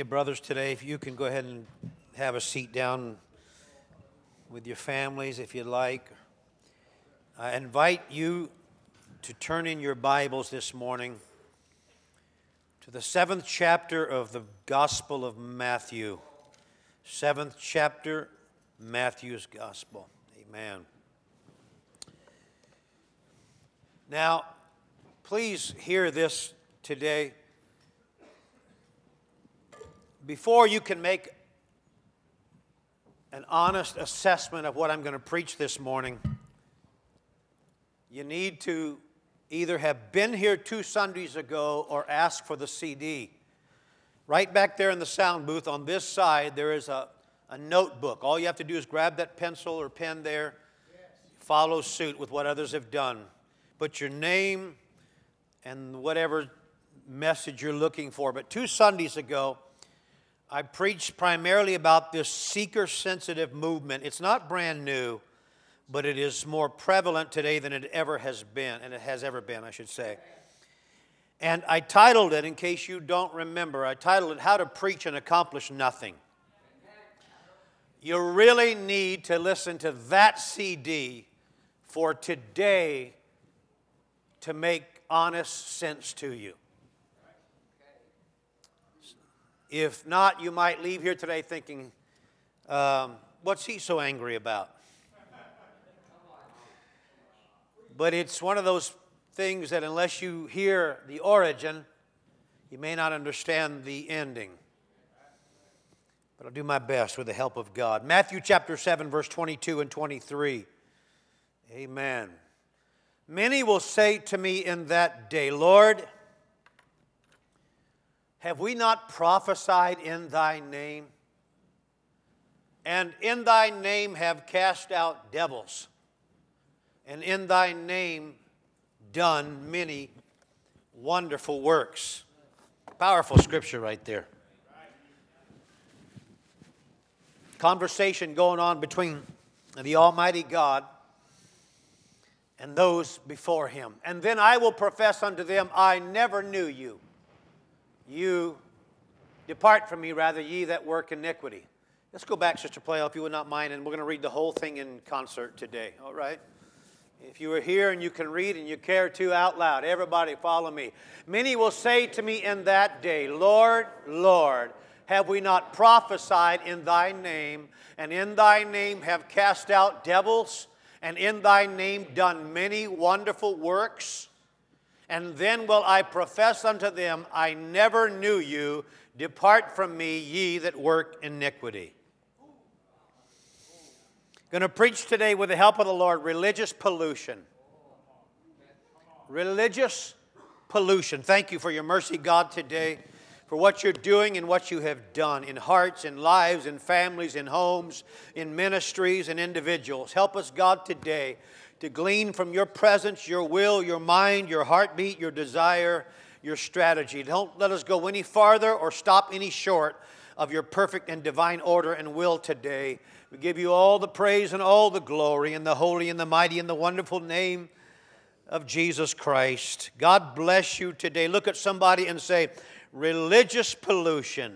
Hey, brothers, today, if you can go ahead and have a seat down with your families if you'd like. I invite you to turn in your Bibles this morning to the seventh chapter of the Gospel of Matthew. Seventh chapter, Matthew's Gospel. Amen. Now, please hear this today before you can make an honest assessment of what I'm going to preach this morning, you need to either have been here two Sundays ago or ask for the CD. Right back there in the sound booth on this side, there is a, a notebook. All you have to do is grab that pencil or pen there, follow suit with what others have done. Put your name and whatever message you're looking for. But two Sundays ago, I preached primarily about this seeker sensitive movement. It's not brand new, but it is more prevalent today than it ever has been, and it has ever been, I should say. And I titled it, in case you don't remember, I titled it How to Preach and Accomplish Nothing. You really need to listen to that CD for today to make honest sense to you. If not, you might leave here today thinking, um, what's he so angry about? But it's one of those things that unless you hear the origin, you may not understand the ending. But I'll do my best with the help of God. Matthew chapter 7, verse 22 and 23. Amen. Many will say to me in that day, Lord, have we not prophesied in thy name? And in thy name have cast out devils, and in thy name done many wonderful works. Powerful scripture right there. Conversation going on between the Almighty God and those before him. And then I will profess unto them, I never knew you you depart from me, rather, ye that work iniquity. Let's go back, Sister Playo, if you would not mind, and we're going to read the whole thing in concert today, all right? If you are here and you can read and you care to out loud, everybody follow me. Many will say to me in that day, Lord, Lord, have we not prophesied in thy name, and in thy name have cast out devils, and in thy name done many wonderful works? And then will I profess unto them, I never knew you. Depart from me, ye that work iniquity. Going to preach today with the help of the Lord religious pollution. Religious pollution. Thank you for your mercy, God, today, for what you're doing and what you have done in hearts, in lives, in families, in homes, in ministries, and individuals. Help us, God, today to glean from your presence, your will, your mind, your heartbeat, your desire, your strategy. Don't let us go any farther or stop any short of your perfect and divine order and will today. We give you all the praise and all the glory in the holy and the mighty and the wonderful name of Jesus Christ. God bless you today. Look at somebody and say, religious pollution.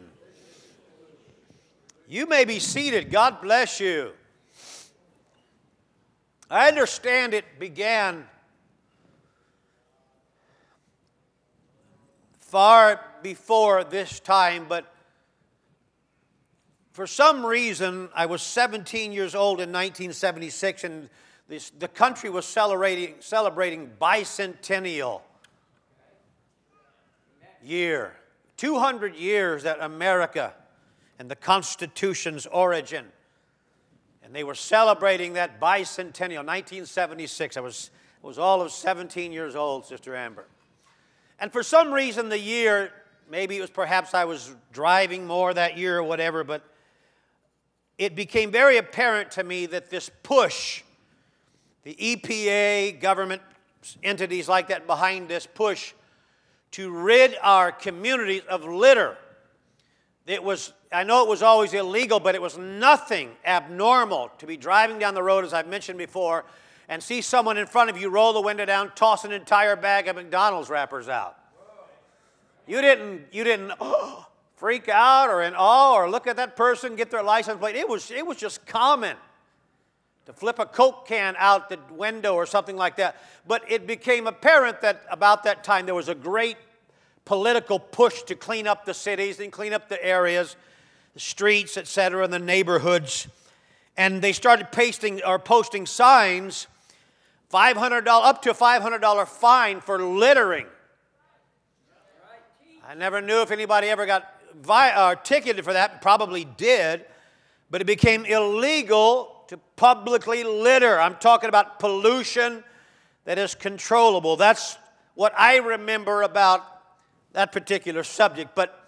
You may be seated. God bless you. I understand it began far before this time, but for some reason, I was 17 years old in 1976, and this, the country was celebrating, celebrating bicentennial year. 200 years that America and the Constitution's origin and they were celebrating that bicentennial, 1976. I was, I was all of 17 years old, Sister Amber. And for some reason, the year, maybe it was perhaps I was driving more that year or whatever, but it became very apparent to me that this push, the EPA, government entities like that behind this push to rid our communities of litter it was, I know it was always illegal, but it was nothing abnormal to be driving down the road, as I've mentioned before, and see someone in front of you roll the window down, toss an entire bag of McDonald's wrappers out. You didn't, you didn't oh, freak out or in awe or look at that person get their license plate. It was, it was just common to flip a Coke can out the window or something like that. But it became apparent that about that time there was a great political push to clean up the cities and clean up the areas, the streets, etc., and the neighborhoods. And they started pasting or posting signs, $500, up to a $500 fine for littering. I never knew if anybody ever got vi- uh, ticketed for that, probably did, but it became illegal to publicly litter. I'm talking about pollution that is controllable. That's what I remember about that particular subject. But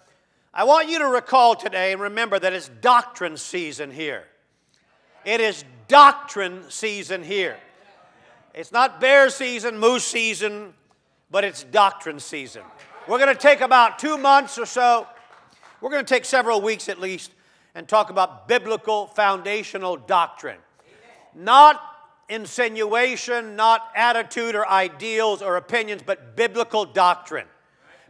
I want you to recall today and remember that it's doctrine season here. It is doctrine season here. It's not bear season, moose season, but it's doctrine season. We're going to take about two months or so, we're going to take several weeks at least, and talk about biblical foundational doctrine. Not insinuation, not attitude or ideals or opinions, but biblical doctrine.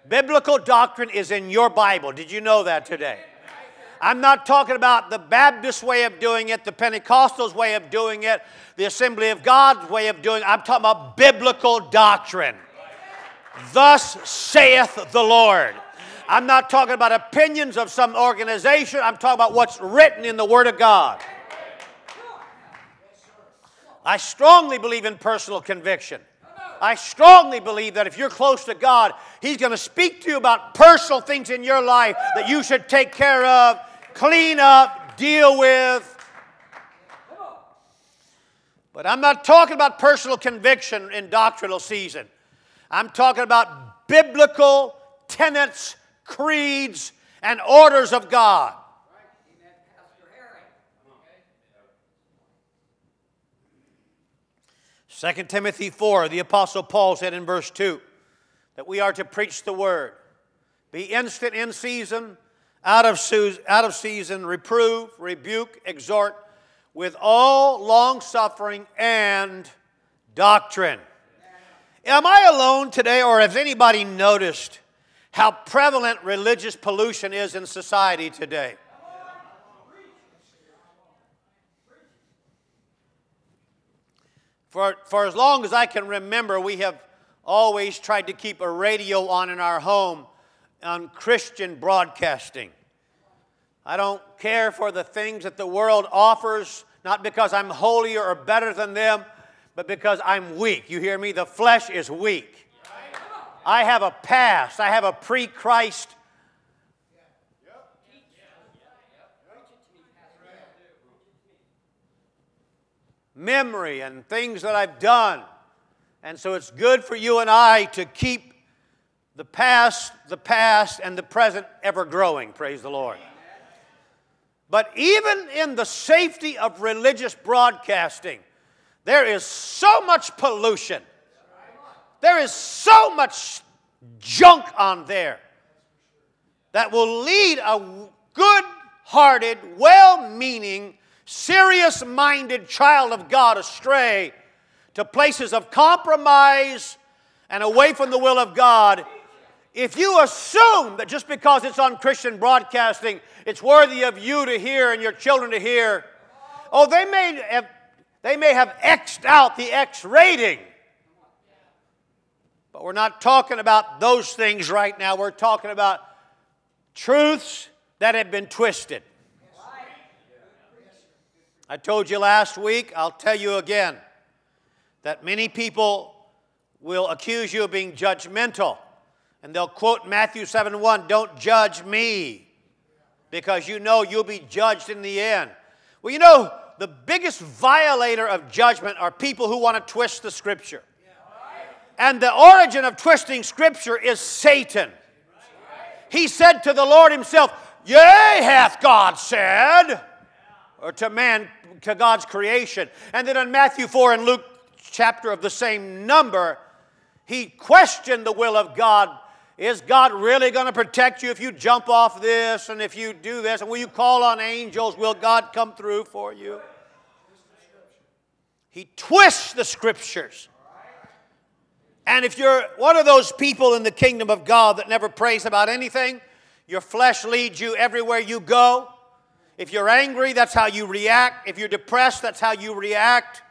Biblical doctrine is in your Bible. Did you know that today? I'm not talking about the Baptist way of doing it, the Pentecostals way of doing it, the Assembly of God's way of doing it. I'm talking about biblical doctrine. Thus saith the Lord. I'm not talking about opinions of some organization. I'm talking about what's written in the Word of God. I strongly believe in personal conviction. I strongly believe that if you're close to God, He's going to speak to you about personal things in your life that you should take care of, clean up, deal with. But I'm not talking about personal conviction in doctrinal season. I'm talking about biblical tenets, creeds, and orders of God. 2 Timothy 4, the Apostle Paul said in verse 2 that we are to preach the word, be instant in season, out of, out of season, reprove, rebuke, exhort with all long suffering and doctrine. Am I alone today, or has anybody noticed how prevalent religious pollution is in society today? For, for as long as I can remember, we have always tried to keep a radio on in our home on Christian broadcasting. I don't care for the things that the world offers, not because I'm holier or better than them, but because I'm weak. You hear me? The flesh is weak. I have a past, I have a pre Christ memory and things that I've done. And so it's good for you and I to keep the past, the past, and the present ever growing. Praise the Lord. But even in the safety of religious broadcasting, there is so much pollution. There is so much junk on there that will lead a good hearted, well meaning, serious minded child of God astray to places of compromise and away from the will of God. If you assume that just because it's on Christian broadcasting, it's worthy of you to hear and your children to hear, oh, they may have they may have X'd out the X rating. But we're not talking about those things right now. We're talking about truths that have been twisted. I told you last week, I'll tell you again, that many people will accuse you of being judgmental. And they'll quote Matthew 7 1, don't judge me, because you know you'll be judged in the end. Well, you know, the biggest violator of judgment are people who want to twist the scripture. And the origin of twisting scripture is Satan. He said to the Lord himself, Yea, hath God said, or to man, to God's creation. And then in Matthew 4 and Luke chapter of the same number, he questioned the will of God. Is God really going to protect you if you jump off this and if you do this? And will you call on angels? Will God come through for you? He twists the scriptures. And if you're one of those people in the kingdom of God that never prays about anything, Your flesh leads you everywhere you go. If you're angry, that's how you react. If you're depressed, that's how you react.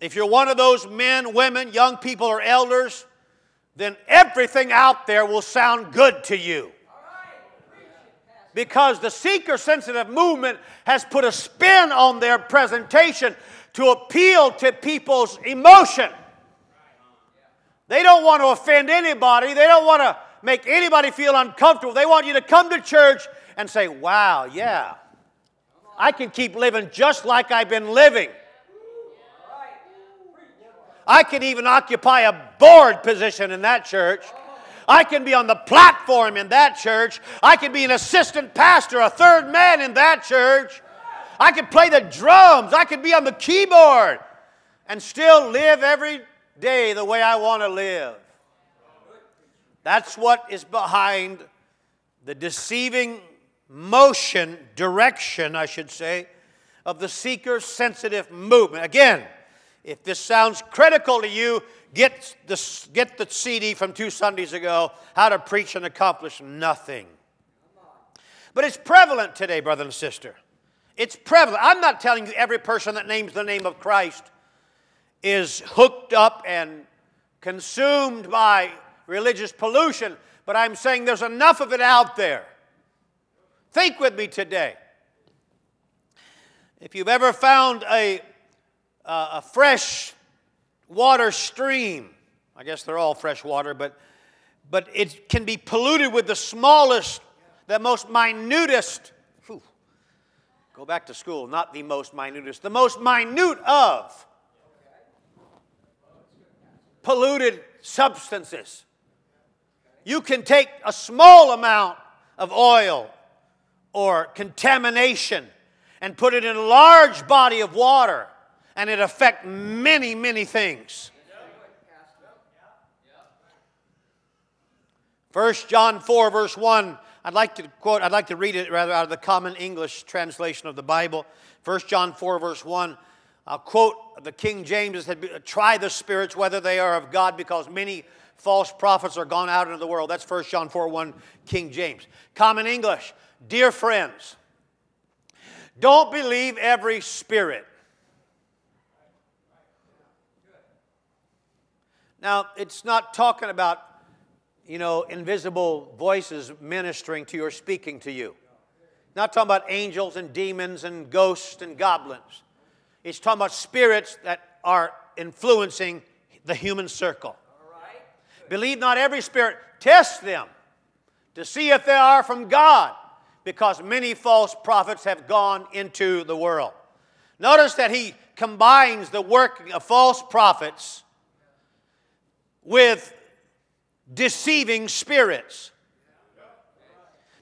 If you're one of those men, women, young people, or elders, then everything out there will sound good to you. Because the seeker sensitive movement has put a spin on their presentation to appeal to people's emotion. They don't want to offend anybody, they don't want to make anybody feel uncomfortable. They want you to come to church and say, Wow, yeah, I can keep living just like I've been living. I can even occupy a board position in that church. I can be on the platform in that church. I can be an assistant pastor, a third man in that church. I can play the drums. I can be on the keyboard and still live every day the way I want to live. That's what is behind the deceiving motion, direction, I should say, of the seeker sensitive movement. Again, if this sounds critical to you, get the, get the CD from two Sundays ago How to Preach and Accomplish Nothing. But it's prevalent today, brother and sister. It's prevalent. I'm not telling you every person that names the name of Christ is hooked up and consumed by religious pollution, but I'm saying there's enough of it out there. Think with me today. If you've ever found a, uh, a fresh water stream, I guess they're all fresh water, but, but it can be polluted with the smallest, the most minutest, whew, go back to school, not the most minutest, the most minute of polluted substances. You can take a small amount of oil or contamination and put it in a large body of water and it affect many many things. First John 4 verse 1 I'd like to quote I'd like to read it rather out of the common English translation of the Bible. First John 4 verse 1 I'll quote the King James said uh, try the spirits whether they are of God because many false prophets are gone out into the world. That's First John 4 1 King James. Common English Dear friends, don't believe every spirit. Now, it's not talking about, you know, invisible voices ministering to you or speaking to you. Not talking about angels and demons and ghosts and goblins. It's talking about spirits that are influencing the human circle. Believe not every spirit, test them to see if they are from God because many false prophets have gone into the world. Notice that he combines the working of false prophets with deceiving spirits.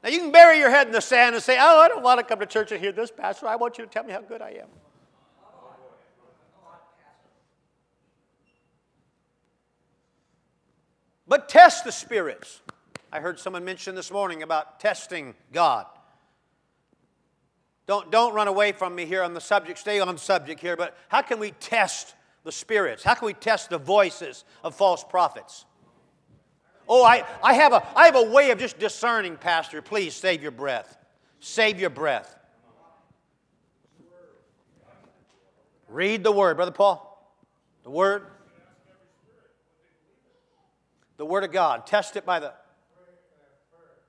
Now, you can bury your head in the sand and say, Oh, I don't want to come to church and hear this, Pastor. I want you to tell me how good I am. But test the spirits. I heard someone mention this morning about testing God. Don't, don't run away from me here on the subject, stay on subject here, but how can we test the spirits? How can we test the voices of false prophets? Oh, I, I, have a, I have a way of just discerning, Pastor. Please save your breath. Save your breath. Read the word, Brother Paul. The word. The word of God. Test it by the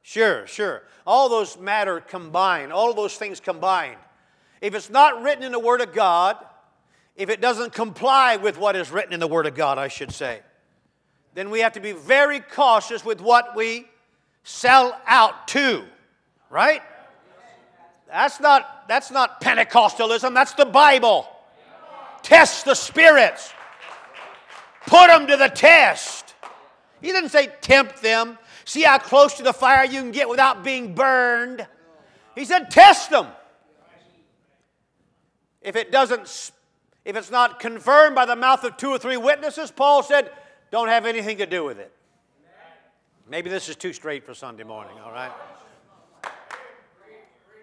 Sure, sure. All those matter combined, all those things combined. If it's not written in the Word of God, if it doesn't comply with what is written in the Word of God, I should say, then we have to be very cautious with what we sell out to, right? That's not, that's not Pentecostalism, that's the Bible. Test the spirits, put them to the test. He didn't say tempt them, See how close to the fire you can get without being burned. He said, test them. If it doesn't, if it's not confirmed by the mouth of two or three witnesses, Paul said, don't have anything to do with it. Maybe this is too straight for Sunday morning, all right?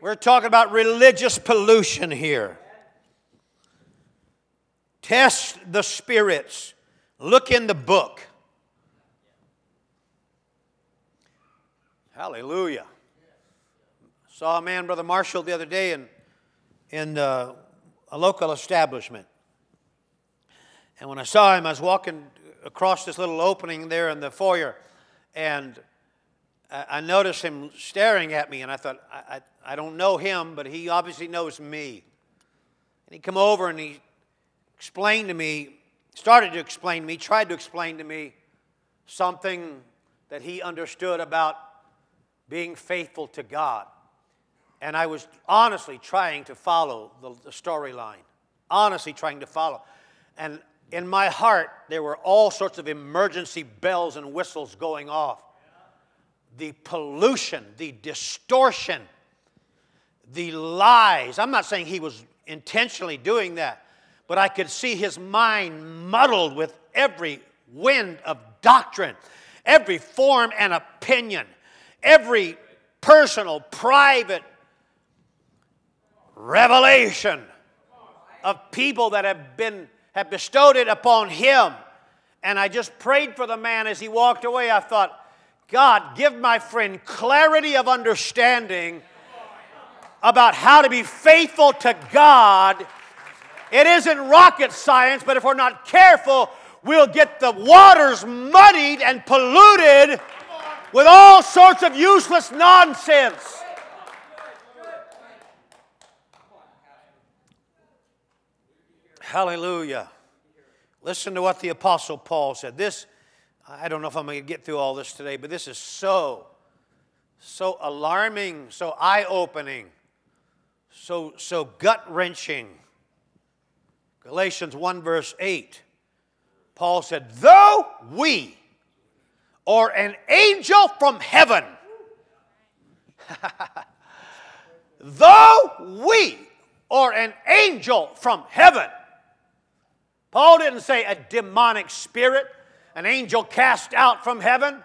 We're talking about religious pollution here. Test the spirits. Look in the book. Hallelujah. Saw a man, Brother Marshall, the other day in, in uh, a local establishment. And when I saw him, I was walking across this little opening there in the foyer, and I, noticed him staring at me, and I thought, I, I, I don't know him, but he obviously knows me. And he come over and he explained to me, started to explain to me, tried to explain to me something that he understood about being faithful to God. And I was honestly trying to follow the, the storyline, honestly trying to follow. And in my heart, there were all sorts of emergency bells and whistles going off. The pollution, the distortion, the lies. I'm not saying he was intentionally doing that, but I could see his mind muddled with every wind of doctrine, every form and opinion, every personal, private revelation of people that have been have bestowed it upon him. And I just prayed for the man as he walked away. I thought, God, give my friend clarity of understanding about how to be faithful to God. It isn't rocket science, but if we're not careful, we'll get the waters muddied and polluted with all sorts of useless nonsense. Hallelujah. Listen to what the Apostle Paul said. This, I don't know if I'm going to get through all this today, but this is so, so alarming, so eye opening, so, so gut wrenching. Galatians 1, verse 8. Paul said, Though we or an angel from heaven, though we or an angel from heaven Paul didn't say a demonic spirit, an angel cast out from heaven.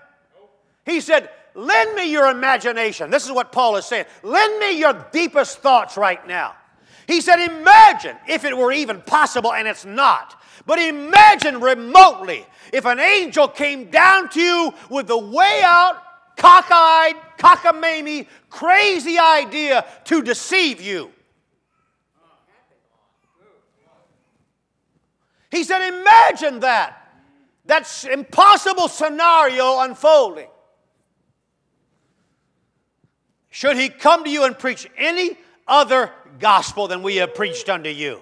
He said, Lend me your imagination. This is what Paul is saying. Lend me your deepest thoughts right now. He said, Imagine if it were even possible, and it's not. But imagine remotely if an angel came down to you with the way out, cockeyed, cockamamie, crazy idea to deceive you. He said, Imagine that. That's impossible scenario unfolding. Should he come to you and preach any other gospel than we have preached unto you?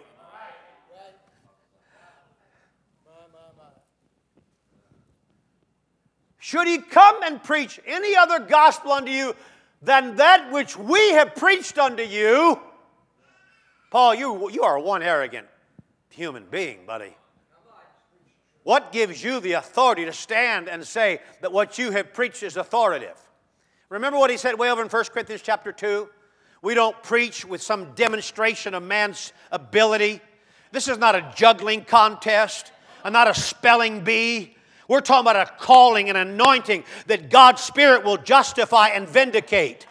Should he come and preach any other gospel unto you than that which we have preached unto you? Paul, you, you are one arrogant human being, buddy. What gives you the authority to stand and say that what you have preached is authoritative? Remember what he said way over in 1 Corinthians chapter 2? We don't preach with some demonstration of man's ability. This is not a juggling contest, and not a spelling bee. We're talking about a calling and anointing that God's Spirit will justify and vindicate.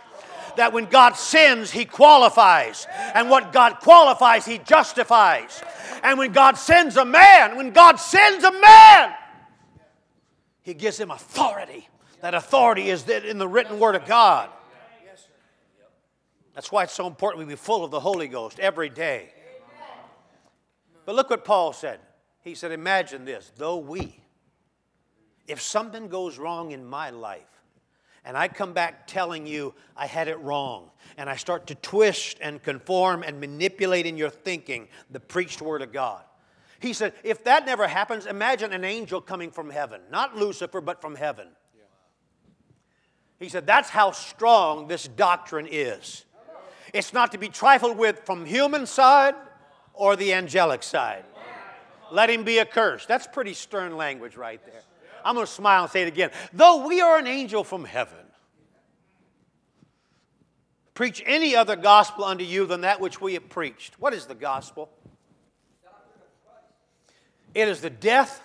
That when God sins, He qualifies. And what God qualifies, He justifies. And when God sends a man, when God sends a man, He gives him authority. That authority is in the written word of God. That's why it's so important we be full of the Holy Ghost every day. But look what Paul said. He said, Imagine this, though we, if something goes wrong in my life, and I come back telling you I had it wrong, and I start to twist and conform and manipulate in your thinking the preached word of God. He said, if that never happens, imagine an angel coming from heaven, not Lucifer, but from heaven. He said, that's how strong this doctrine is. It's not to be trifled with from human side or the angelic side. Let him be accursed. That's pretty stern language right there. I'm going to smile and say it again. Though we are an angel from heaven, preach any other gospel unto you than that which we have preached. What is the gospel? It is the death,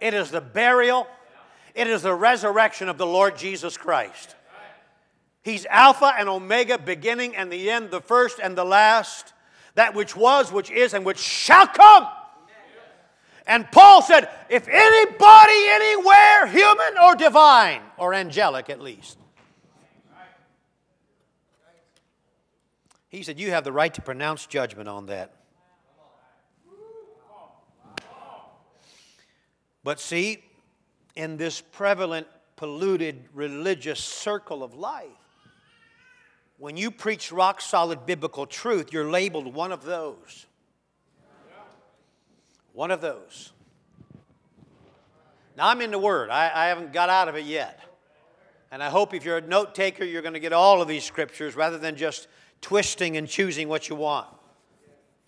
it is the burial, it is the resurrection of the Lord Jesus Christ. He's Alpha and Omega, beginning and the end, the first and the last, that which was, which is, and which shall come. And Paul said, if anybody anywhere, human or divine, or angelic at least, he said, you have the right to pronounce judgment on that. But see, in this prevalent, polluted religious circle of life, when you preach rock solid biblical truth, you're labeled one of those. One of those. Now, I'm in the Word. I, I haven't got out of it yet. And I hope if you're a note taker, you're going to get all of these scriptures rather than just twisting and choosing what you want.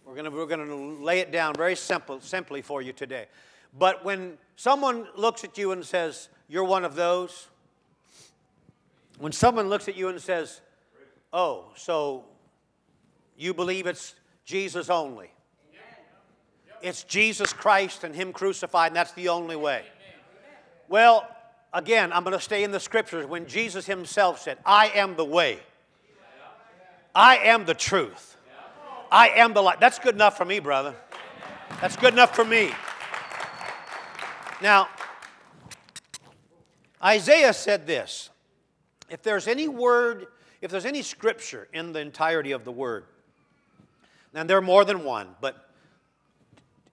We're going to, we're going to lay it down very simple, simply for you today. But when someone looks at you and says, You're one of those, when someone looks at you and says, Oh, so you believe it's Jesus only? It's Jesus Christ and Him crucified, and that's the only way. Well, again, I'm going to stay in the scriptures when Jesus Himself said, I am the way, I am the truth, I am the light. That's good enough for me, brother. That's good enough for me. Now, Isaiah said this if there's any word, if there's any scripture in the entirety of the word, and there are more than one, but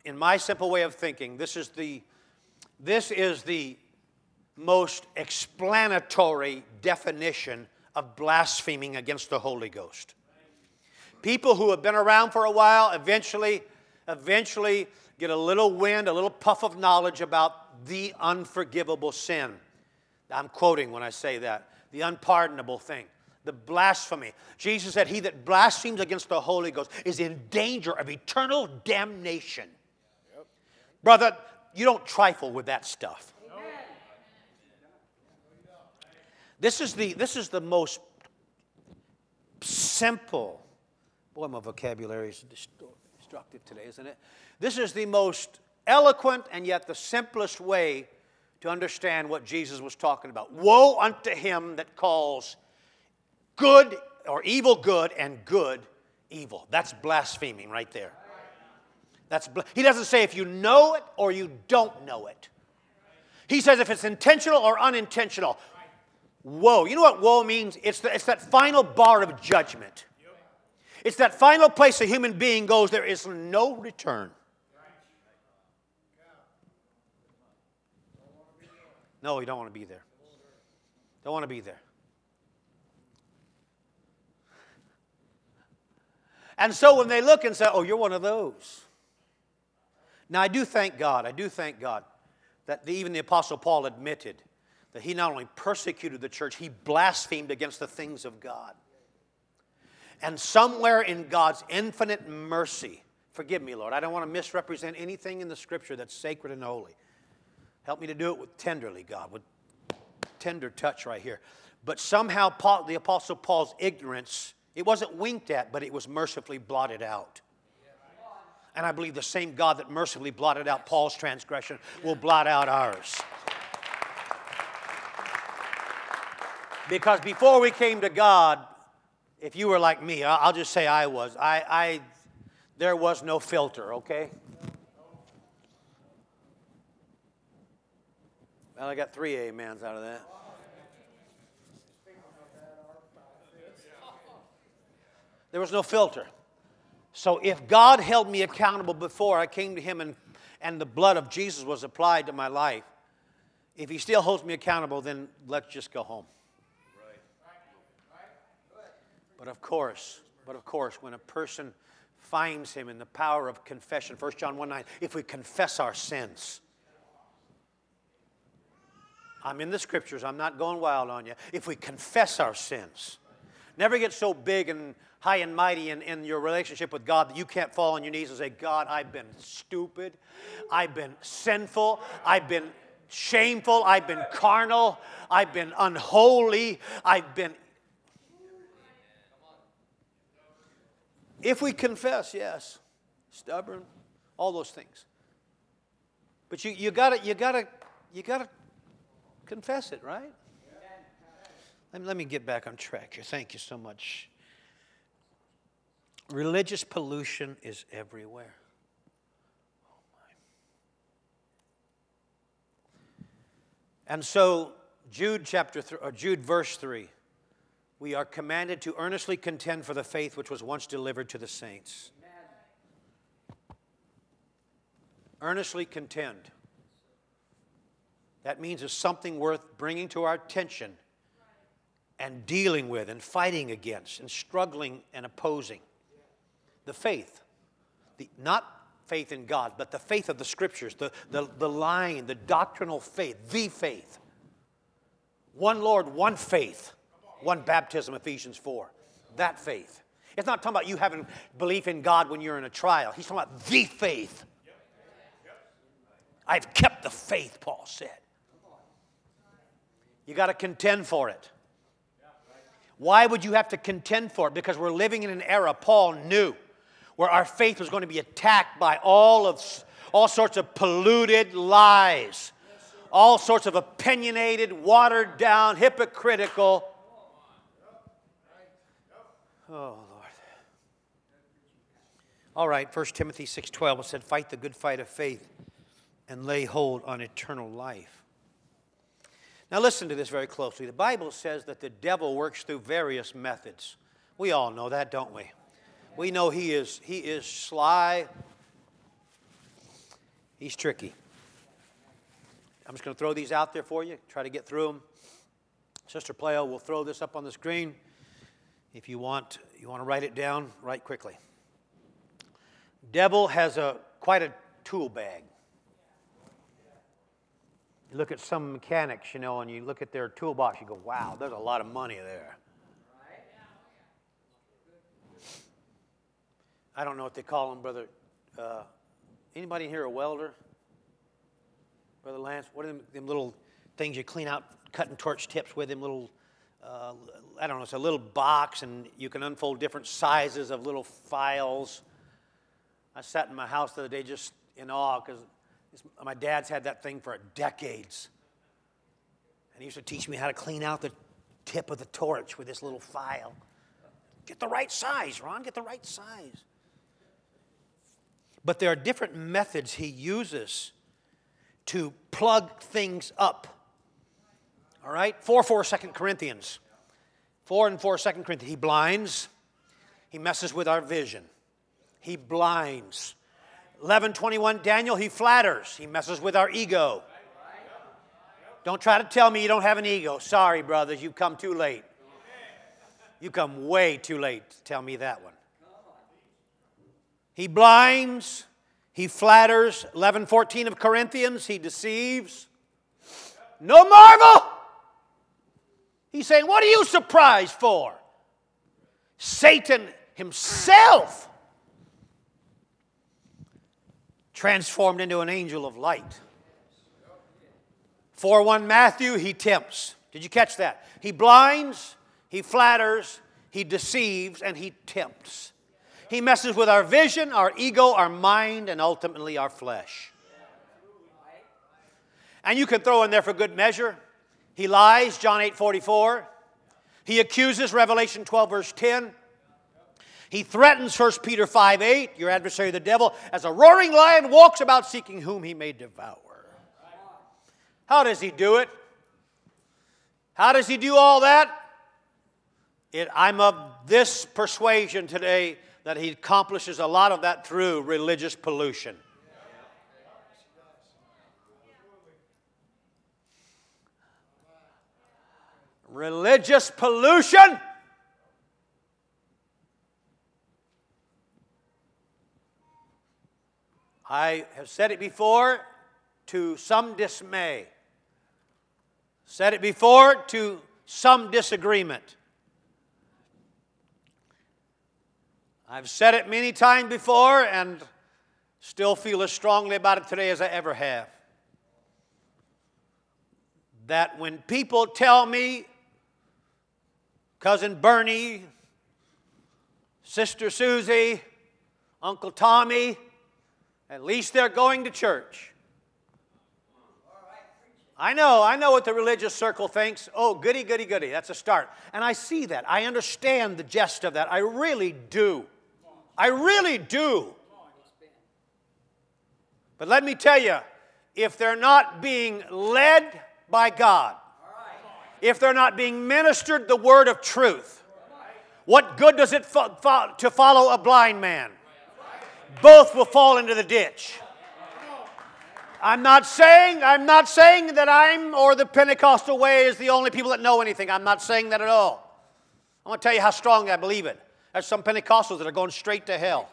in my simple way of thinking, this is the, this is the most explanatory definition of blaspheming against the Holy Ghost. People who have been around for a while eventually, eventually get a little wind, a little puff of knowledge about the unforgivable sin. I'm quoting when I say that the unpardonable thing, the blasphemy. Jesus said, He that blasphemes against the Holy Ghost is in danger of eternal damnation. Brother, you don't trifle with that stuff. This is the, this is the most simple. Boy, my vocabulary is destructive today, isn't it? This is the most eloquent and yet the simplest way to understand what Jesus was talking about. Woe unto him that calls good or evil good and good evil. That's blaspheming right there. That's, he doesn't say if you know it or you don't know it. He says if it's intentional or unintentional. Woe. You know what woe means? It's, the, it's that final bar of judgment. It's that final place a human being goes, there is no return. No, you don't want to be there. Don't want to be there. And so when they look and say, oh, you're one of those. Now, I do thank God, I do thank God that the, even the Apostle Paul admitted that he not only persecuted the church, he blasphemed against the things of God. And somewhere in God's infinite mercy, forgive me, Lord, I don't want to misrepresent anything in the scripture that's sacred and holy. Help me to do it with tenderly, God, with tender touch right here. But somehow, Paul, the Apostle Paul's ignorance, it wasn't winked at, but it was mercifully blotted out. And I believe the same God that mercifully blotted out Paul's transgression will blot out ours. Because before we came to God, if you were like me, I'll just say I was. I, I there was no filter, okay? Well, I got three amens out of that. There was no filter. So if God held me accountable before I came to Him and, and the blood of Jesus was applied to my life, if He still holds me accountable, then let's just go home. But of course, but of course, when a person finds Him in the power of confession, 1 John 1 9, if we confess our sins, I'm in the scriptures, I'm not going wild on you. If we confess our sins, never get so big and high and mighty in, in your relationship with God that you can't fall on your knees and say, God, I've been stupid, I've been sinful, I've been shameful, I've been carnal, I've been unholy, I've been. If we confess, yes, stubborn, all those things. But you, you gotta, you gotta, you gotta confess it, right? Let me, let me get back on track here. Thank you so much. Religious pollution is everywhere. And so Jude chapter th- or uh, Jude verse 3 we are commanded to earnestly contend for the faith which was once delivered to the saints. Earnestly contend. That means it's something worth bringing to our attention and dealing with and fighting against and struggling and opposing. The faith, the, not faith in God, but the faith of the scriptures, the, the, the line, the doctrinal faith, the faith. One Lord, one faith, one baptism, Ephesians 4. That faith. It's not talking about you having belief in God when you're in a trial. He's talking about the faith. I've kept the faith, Paul said. You got to contend for it. Why would you have to contend for it? Because we're living in an era, Paul knew, where our faith was going to be attacked by all of all sorts of polluted lies, all sorts of opinionated, watered down, hypocritical. Oh Lord. All right, 1 Timothy 6:12 said, "Fight the good fight of faith and lay hold on eternal life." Now listen to this very closely. The Bible says that the devil works through various methods. We all know that, don't we? We know he is he is sly. He's tricky. I'm just going to throw these out there for you, try to get through them. Sister Playo will throw this up on the screen. If you want, you want to write it down, write quickly. Devil has a quite a tool bag. You look at some mechanics, you know, and you look at their toolbox, you go, wow, there's a lot of money there. I don't know what they call them, brother. Uh, anybody here a welder? Brother Lance, what are them, them little things you clean out cutting torch tips with, them little, uh, I don't know, it's a little box and you can unfold different sizes of little files. I sat in my house the other day just in awe because my dad's had that thing for decades. And he used to teach me how to clean out the tip of the torch with this little file. Get the right size, Ron, get the right size. But there are different methods he uses to plug things up. All right? 4 4 2 Corinthians. 4 and 4 2 Corinthians. He blinds, he messes with our vision. He blinds. 1121 Daniel, he flatters, he messes with our ego. Don't try to tell me you don't have an ego. Sorry, brothers, you've come too late. You come way too late to tell me that one. He blinds, he flatters. 11:14 of Corinthians, he deceives. No marvel. He's saying, "What are you surprised for?" Satan himself transformed into an angel of light. 4 1 Matthew, he tempts. Did you catch that? He blinds, he flatters, he deceives, and he tempts. He messes with our vision, our ego, our mind, and ultimately our flesh. And you can throw in there for good measure. He lies, John 8 44. He accuses, Revelation 12, verse 10. He threatens 1 Peter 5 8, your adversary, the devil, as a roaring lion walks about seeking whom he may devour. How does he do it? How does he do all that? It, I'm of this persuasion today that he accomplishes a lot of that through religious pollution. Religious pollution. I have said it before to some dismay, said it before to some disagreement. I've said it many times before and still feel as strongly about it today as I ever have. That when people tell me, Cousin Bernie, Sister Susie, Uncle Tommy, at least they're going to church. I know, I know what the religious circle thinks. Oh, goody, goody, goody. That's a start. And I see that. I understand the gist of that. I really do. I really do. But let me tell you, if they're not being led by God, if they're not being ministered the word of truth? What good does it fo- fo- to follow a blind man? Both will fall into the ditch. I'm not saying I'm not saying that I'm or the Pentecostal way is the only people that know anything. I'm not saying that at all. I want to tell you how strong I believe it. There's some Pentecostals that are going straight to hell.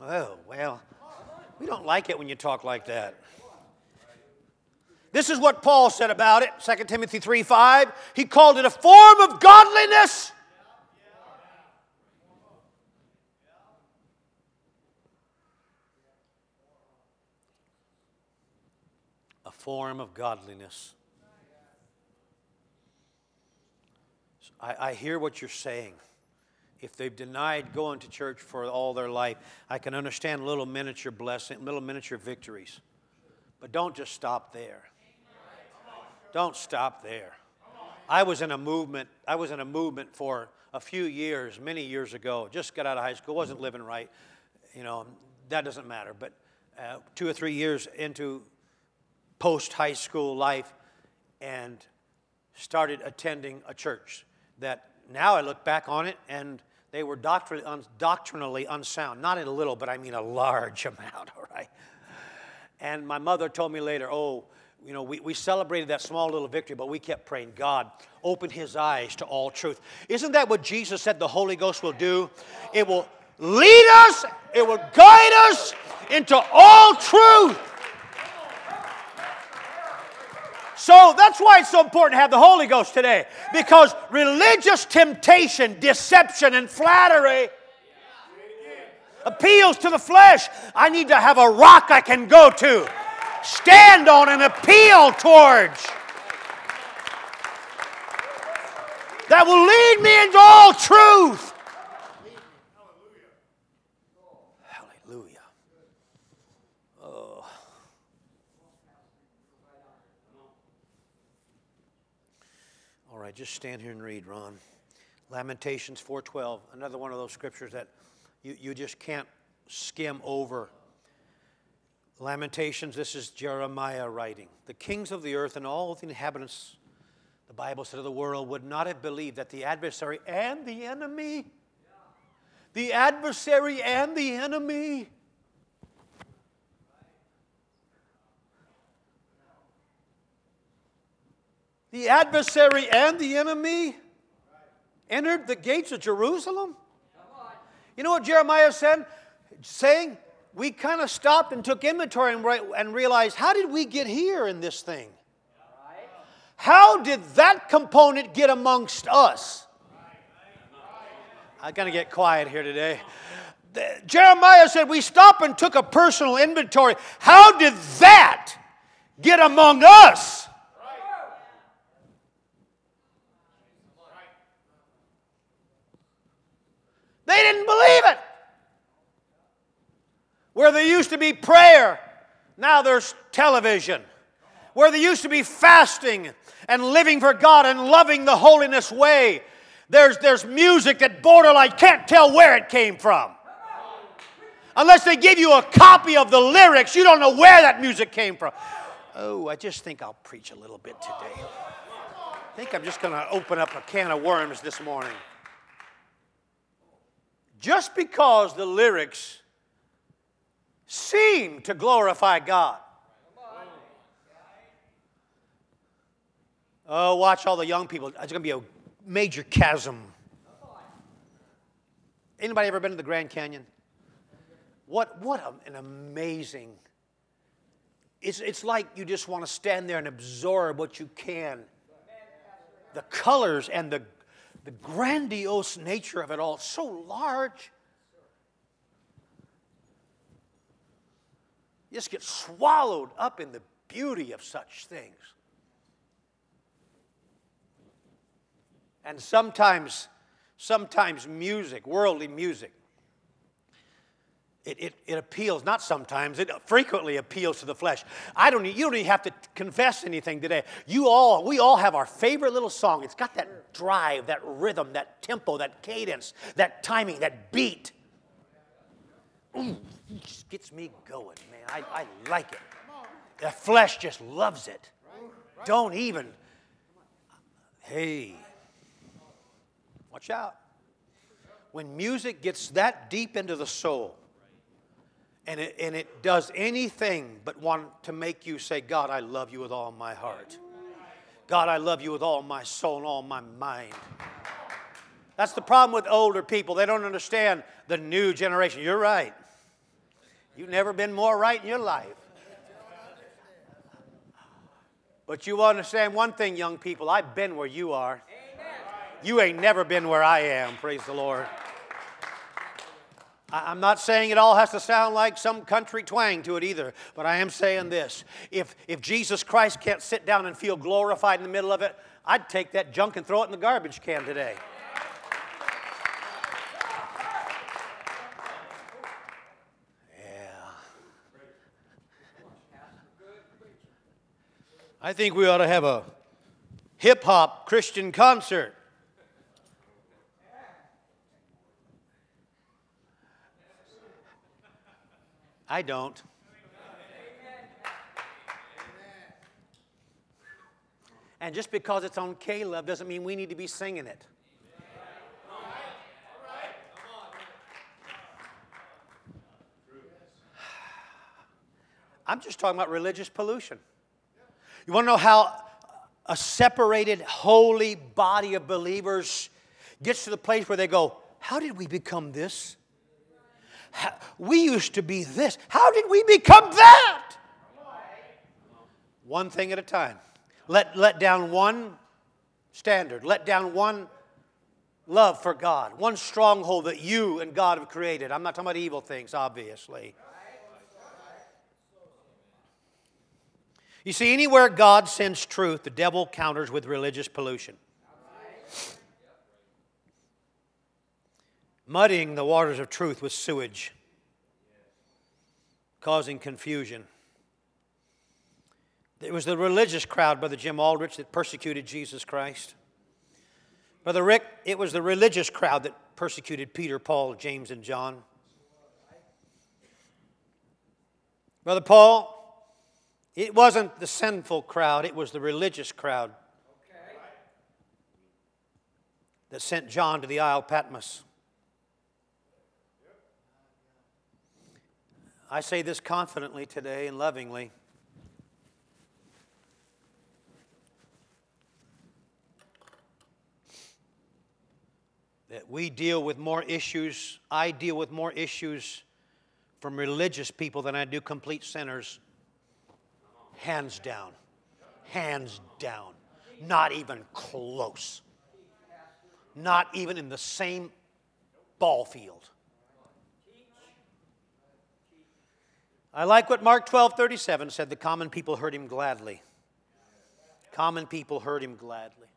Oh, well, we don't like it when you talk like that. This is what Paul said about it, 2 Timothy 3 5. He called it a form of godliness. A form of godliness. I, I hear what you're saying if they've denied going to church for all their life, I can understand little miniature blessing, little miniature victories. But don't just stop there. Don't stop there. I was in a movement, I was in a movement for a few years, many years ago, just got out of high school, wasn't living right. You know, that doesn't matter. But uh, two or three years into post high school life and started attending a church that now I look back on it and they were doctrinally, un, doctrinally unsound. Not in a little, but I mean a large amount, all right? And my mother told me later, oh, you know, we, we celebrated that small little victory, but we kept praying, God, open his eyes to all truth. Isn't that what Jesus said the Holy Ghost will do? It will lead us, it will guide us into all truth. So that's why it's so important to have the Holy Ghost today. Because religious temptation, deception, and flattery appeals to the flesh. I need to have a rock I can go to, stand on, and appeal towards. That will lead me into all truth. Right, just stand here and read, Ron. Lamentations 4:12, another one of those scriptures that you, you just can't skim over. Lamentations, this is Jeremiah writing. The kings of the earth and all the inhabitants, the Bible said of the world, would not have believed that the adversary and the enemy, the adversary and the enemy, the adversary and the enemy entered the gates of Jerusalem? You know what Jeremiah said? Saying, we kind of stopped and took inventory and, realized, how did we get here in this thing? How did that component get amongst us? I'm going to get quiet here today. Jeremiah said, We stopped and took a personal inventory. How did that get among us? They didn't believe it. Where there used to be prayer, now there's television. Where there used to be fasting and living for God and loving the holiness way, there's, there's music that borderline can't tell where it came from. Unless they give you a copy of the lyrics, you don't know where that music came from. Oh, I just think I'll preach a little bit today. I think I'm just going to open up a can of worms this morning just because the lyrics seem to glorify God. Oh, watch all the young people. It's going to be a major chasm. Anybody ever been to the Grand Canyon? What, what an amazing. It's, it's like you just want to stand there and absorb what you can. The colors and the the grandiose nature of it all, so large. You just get swallowed up in the beauty of such things. And sometimes, sometimes music, worldly music, it, it, it, appeals, not sometimes, it frequently appeals to the flesh. I don't, you don't even have to confess anything today. You all, we all have our favorite little song. It's got that drive, that rhythm, that tempo, that cadence, that timing, that beat. Ooh, just gets me going, man. I, I like it. The flesh just loves it. Don't even. Hey, watch out. When music gets that deep into the soul, and it, and it does anything but want to make you say, God, I love you with all my heart. God, I love you with all my soul and all my mind. That's the problem with older people. They don't understand the new generation. You're right. You've never been more right in your life. But you understand one thing, young people I've been where you are. You ain't never been where I am, praise the Lord. I'm not saying it all has to sound like some country twang to it either, but I am saying this. If, if Jesus Christ can't sit down and feel glorified in the middle of it, I'd take that junk and throw it in the garbage can today. Yeah. I think we ought to have a hip hop Christian concert. I don't. And just because it's on K-LOVE doesn't mean we need to be singing it. I'm just talking about religious pollution. You want to know how a separated, holy body of believers gets to the place where they go, How did we become this? We used to be this. How did we become that? One thing at a time. Let, let down one standard, let down one love for God, one stronghold that you and God have created. I'm not talking about evil things, obviously. You see, anywhere God sends truth, the devil counters with religious pollution. Muddying the waters of truth with sewage, causing confusion. It was the religious crowd, Brother Jim Aldrich, that persecuted Jesus Christ. Brother Rick, it was the religious crowd that persecuted Peter, Paul, James, and John. Brother Paul, it wasn't the sinful crowd, it was the religious crowd that sent John to the Isle Patmos. I say this confidently today and lovingly. That we deal with more issues, I deal with more issues from religious people than I do complete sinners. Hands down. Hands down. Not even close. Not even in the same ball field. I like what Mark 12 37 said the common people heard him gladly. Common people heard him gladly.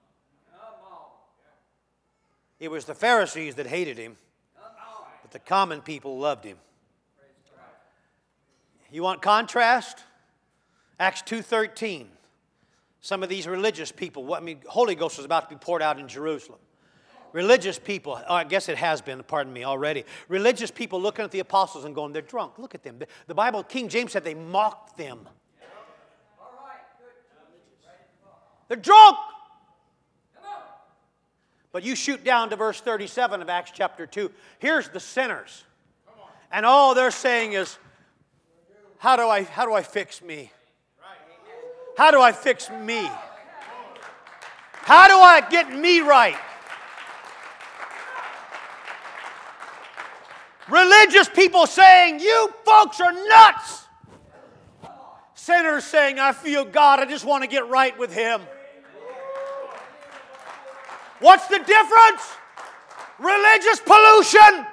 It was the Pharisees that hated him, but the common people loved him. You want contrast? Acts 2:13. Some of these religious people, what I mean, Holy Ghost was about to be poured out in Jerusalem. Religious people, oh, I guess it has been, pardon me, already. Religious people looking at the apostles and going, they're drunk. Look at them. The Bible, King James said they mocked them. They're drunk. But you shoot down to verse 37 of Acts chapter 2. Here's the sinners. And all they're saying is, how do I, how do I fix me? How do I fix me? How do I get me right? Religious people saying, You folks are nuts. Sinners saying, I feel God, I just want to get right with Him. What's the difference? Religious pollution.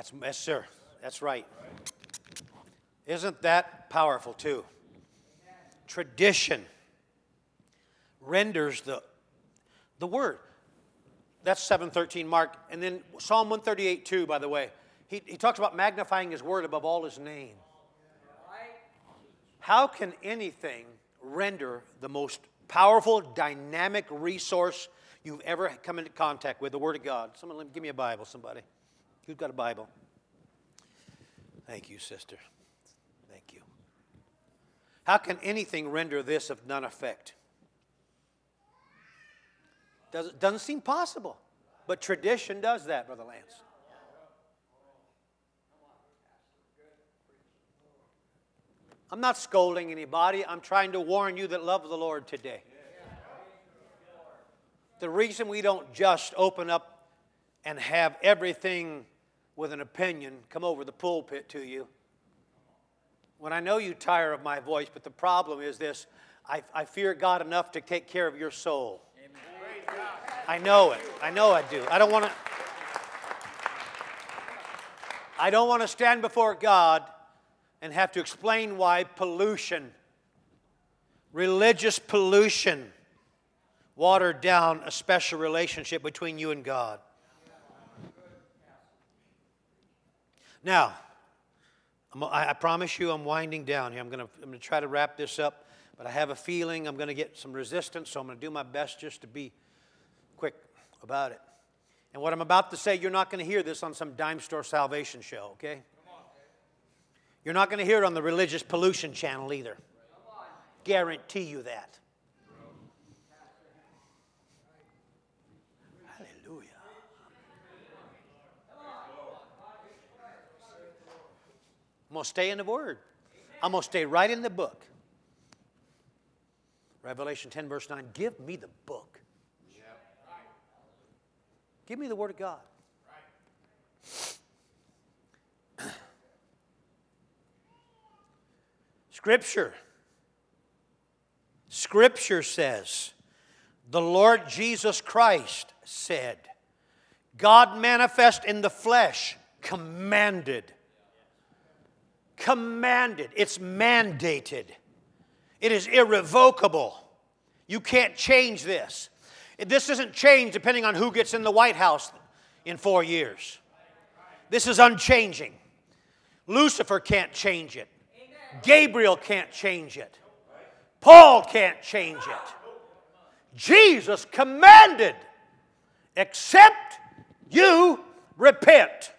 That's, yes, sir. That's right. Isn't that powerful, too? Tradition renders the, the word. That's 713 Mark. And then Psalm 138 too, by the way. He, he talks about magnifying his word above all his name. How can anything render the most powerful, dynamic resource you've ever come into contact with the Word of God. Someone, give me a Bible, somebody. Who's got a Bible? Thank you, sister. How can anything render this of none effect? Does, doesn't seem possible. But tradition does that, Brother Lance. I'm not scolding anybody. I'm trying to warn you that love the Lord today. The reason we don't just open up and have everything with an opinion come over the pulpit to you, when I know you tire of my voice, but the problem is this I, I fear God enough to take care of your soul. I know it. I know I do. I don't want to. I don't want to stand before God and have to explain why pollution, religious pollution, watered down a special relationship between you and God. Now, I promise you I'm winding down here. I'm going, to, I'm going to try to wrap this up, but I have a feeling I'm going to get some resistance, so I'm going to do my best just to be quick about it. And what I'm about to say, you're not going to hear this on some dime store salvation show, okay? You're not going to hear it on the religious pollution channel either. Guarantee you that. Hallelujah. I'm going to stay in the Word. I'm going to stay right in the book. Revelation 10, verse 9 Give me the book. Give me the Word of God. Scripture. Scripture says, the Lord Jesus Christ said, God manifest in the flesh commanded. Commanded. It's mandated. It is irrevocable. You can't change this. This doesn't change depending on who gets in the White House in four years. This is unchanging. Lucifer can't change it. Gabriel can't change it. Paul can't change it. Jesus commanded, except you repent.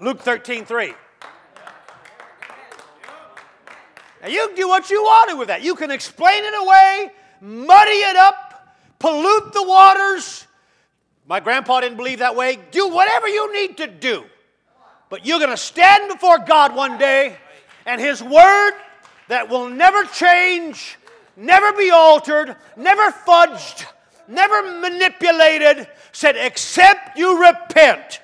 Luke 13, 3. Now you can do what you want to with that. You can explain it away, muddy it up, pollute the waters. My grandpa didn't believe that way. Do whatever you need to do. But you're going to stand before God one day and His Word that will never change, never be altered, never fudged, never manipulated, said, except you repent.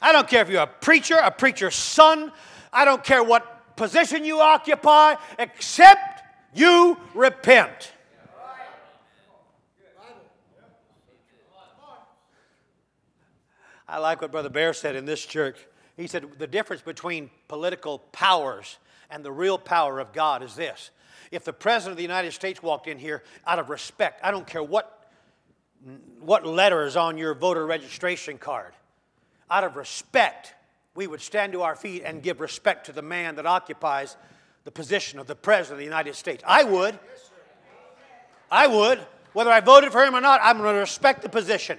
I don't care if you're a preacher, a preacher's son, I don't care what position you occupy, except you repent. I like what Brother Bear said in this church. He said the difference between political powers and the real power of God is this. If the President of the United States walked in here out of respect, I don't care what, what letter is on your voter registration card, out of respect, we would stand to our feet and give respect to the man that occupies the position of the President of the United States. I would. I would. Whether I voted for him or not, I'm going to respect the position.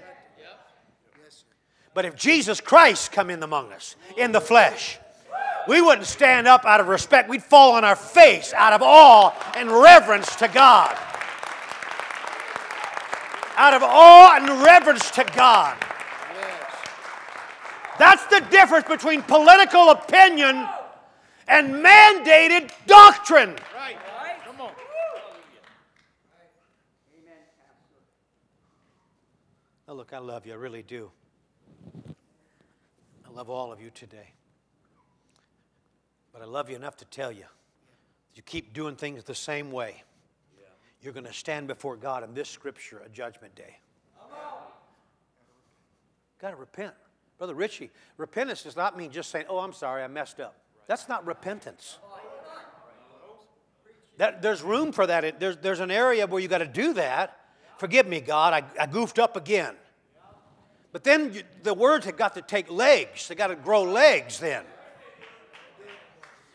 But if Jesus Christ come in among us in the flesh, we wouldn't stand up out of respect. We'd fall on our face out of awe and reverence to God. Out of awe and reverence to God. That's the difference between political opinion and mandated doctrine. Right. Come on. Oh, look, I love you. I really do. I love all of you today. But I love you enough to tell you you keep doing things the same way, you're going to stand before God in this scripture a judgment day. Got to repent. Brother Richie, repentance does not mean just saying, oh, I'm sorry, I messed up. That's not repentance. That, there's room for that. There's, there's an area where you got to do that. Forgive me, God, I, I goofed up again. But then you, the words have got to take legs. They got to grow legs then.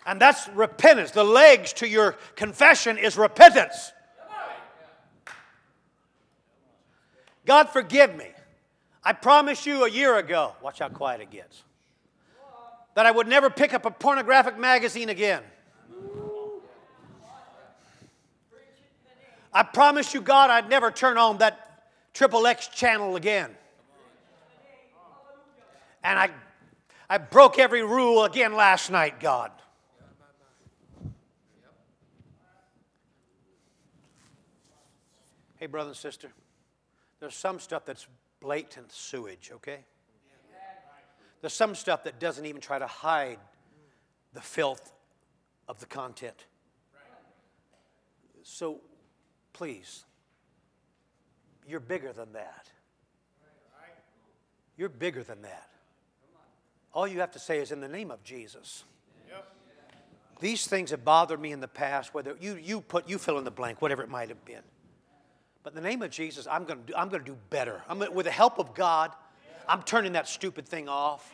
And that's repentance. The legs to your confession is repentance. God, forgive me. I promised you a year ago, watch how quiet it gets, that I would never pick up a pornographic magazine again. I promised you, God, I'd never turn on that Triple X channel again. And I, I broke every rule again last night, God. Hey, brother and sister, there's some stuff that's blatant sewage, okay? There's some stuff that doesn't even try to hide the filth of the content. So please, you're bigger than that. You're bigger than that. All you have to say is in the name of Jesus. These things have bothered me in the past, whether you, you put you fill in the blank, whatever it might have been. But in the name of Jesus, I'm going to do, I'm going to do better. I'm gonna, with the help of God, I'm turning that stupid thing off.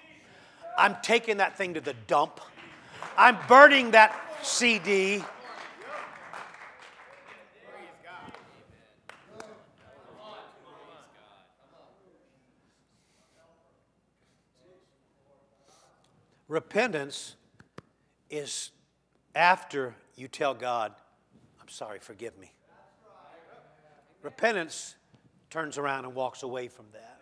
I'm taking that thing to the dump. I'm burning that CD. Repentance is after you tell God, I'm sorry, forgive me. Repentance turns around and walks away from that.